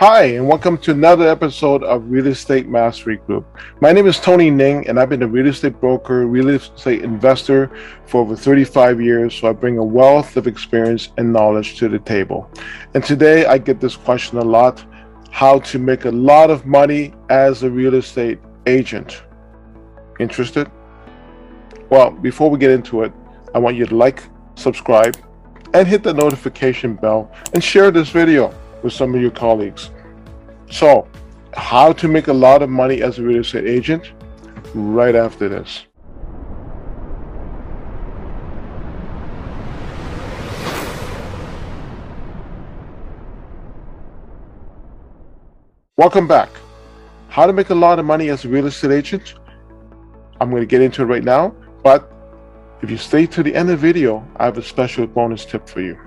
Hi, and welcome to another episode of Real Estate Mastery Group. My name is Tony Ning, and I've been a real estate broker, real estate investor for over 35 years. So I bring a wealth of experience and knowledge to the table. And today I get this question a lot how to make a lot of money as a real estate agent. Interested? Well, before we get into it, I want you to like, subscribe, and hit the notification bell and share this video with some of your colleagues. So, how to make a lot of money as a real estate agent? Right after this. Welcome back. How to make a lot of money as a real estate agent? I'm going to get into it right now, but if you stay to the end of the video, I have a special bonus tip for you.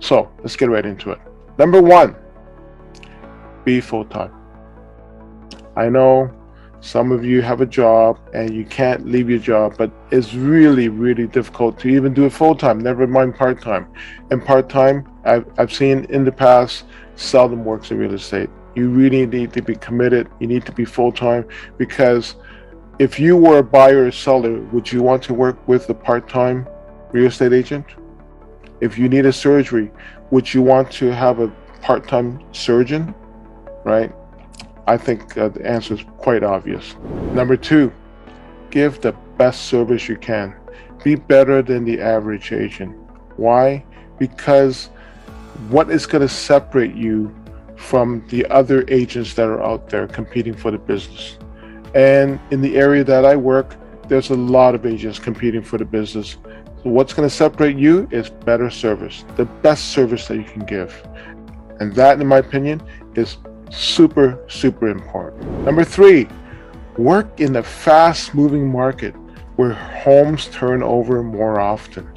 So let's get right into it. Number one, be full time. I know some of you have a job and you can't leave your job, but it's really, really difficult to even do it full time, never mind part time. And part time, I've, I've seen in the past, seldom works in real estate. You really need to be committed, you need to be full time because if you were a buyer or seller, would you want to work with a part time real estate agent? If you need a surgery, would you want to have a part time surgeon? Right? I think uh, the answer is quite obvious. Number two, give the best service you can. Be better than the average agent. Why? Because what is going to separate you from the other agents that are out there competing for the business? And in the area that I work, there's a lot of agents competing for the business. So what's going to separate you is better service, the best service that you can give. And that, in my opinion, is super, super important. Number three, work in the fast moving market where homes turn over more often.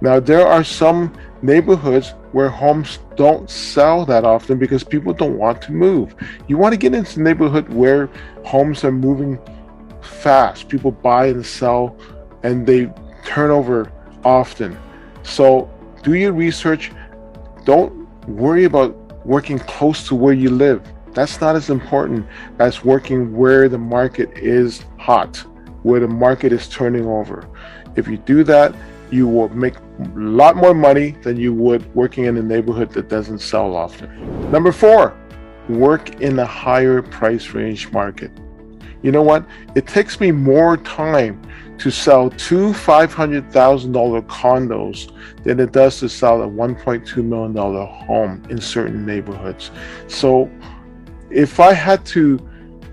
Now, there are some neighborhoods where homes don't sell that often because people don't want to move. You want to get into a neighborhood where homes are moving fast. People buy and sell and they turn over often. So do your research. Don't worry about working close to where you live. That's not as important as working where the market is hot, where the market is turning over. If you do that, you will make a lot more money than you would working in a neighborhood that doesn't sell often. Number four, work in a higher price range market. You know what? It takes me more time to sell two $500,000 condos than it does to sell a $1.2 million home in certain neighborhoods. So if I had to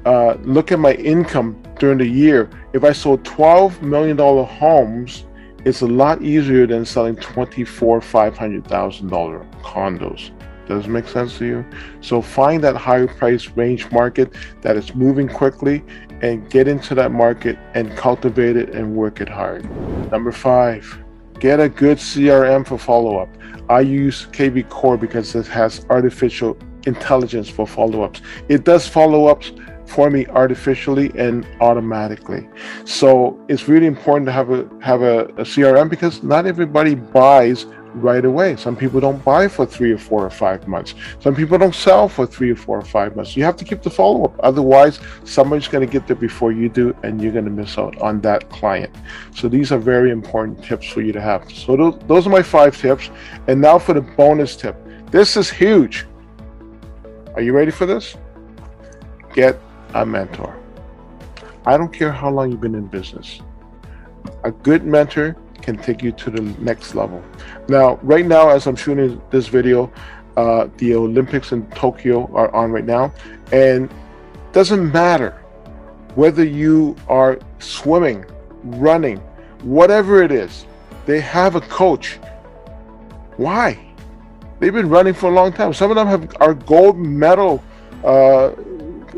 uh, look at my income during the year, if I sold $12 million homes, it's a lot easier than selling 24 $500,000 condos. Does it make sense to you? So find that higher price range market that is moving quickly and get into that market and cultivate it and work it hard. Number five, get a good CRM for follow up. I use kvCORE because it has artificial intelligence for follow ups. It does follow ups for me artificially and automatically. So it's really important to have a have a, a CRM because not everybody buys right away. Some people don't buy for three or four or five months. Some people don't sell for three or four or five months. You have to keep the follow up. Otherwise, somebody's going to get there before you do, and you're going to miss out on that client. So these are very important tips for you to have. So those, those are my five tips. And now for the bonus tip. This is huge. Are you ready for this? Get a mentor. I don't care how long you've been in business. A good mentor can take you to the next level. Now, right now, as I'm shooting this video, uh, the Olympics in Tokyo are on right now, and doesn't matter whether you are swimming, running, whatever it is, they have a coach. Why? They've been running for a long time. Some of them have are gold medal uh,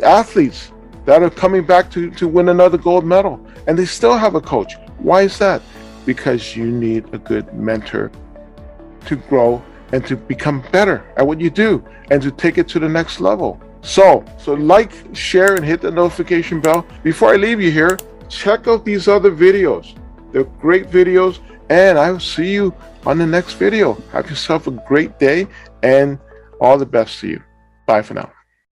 athletes that are coming back to, to win another gold medal, and they still have a coach. Why is that? Because you need a good mentor to grow and to become better at what you do and to take it to the next level. So, so like, share, and hit the notification bell. Before I leave you here, check out these other videos. They're great videos, and I will see you on the next video. Have yourself a great day and all the best to you. Bye for now.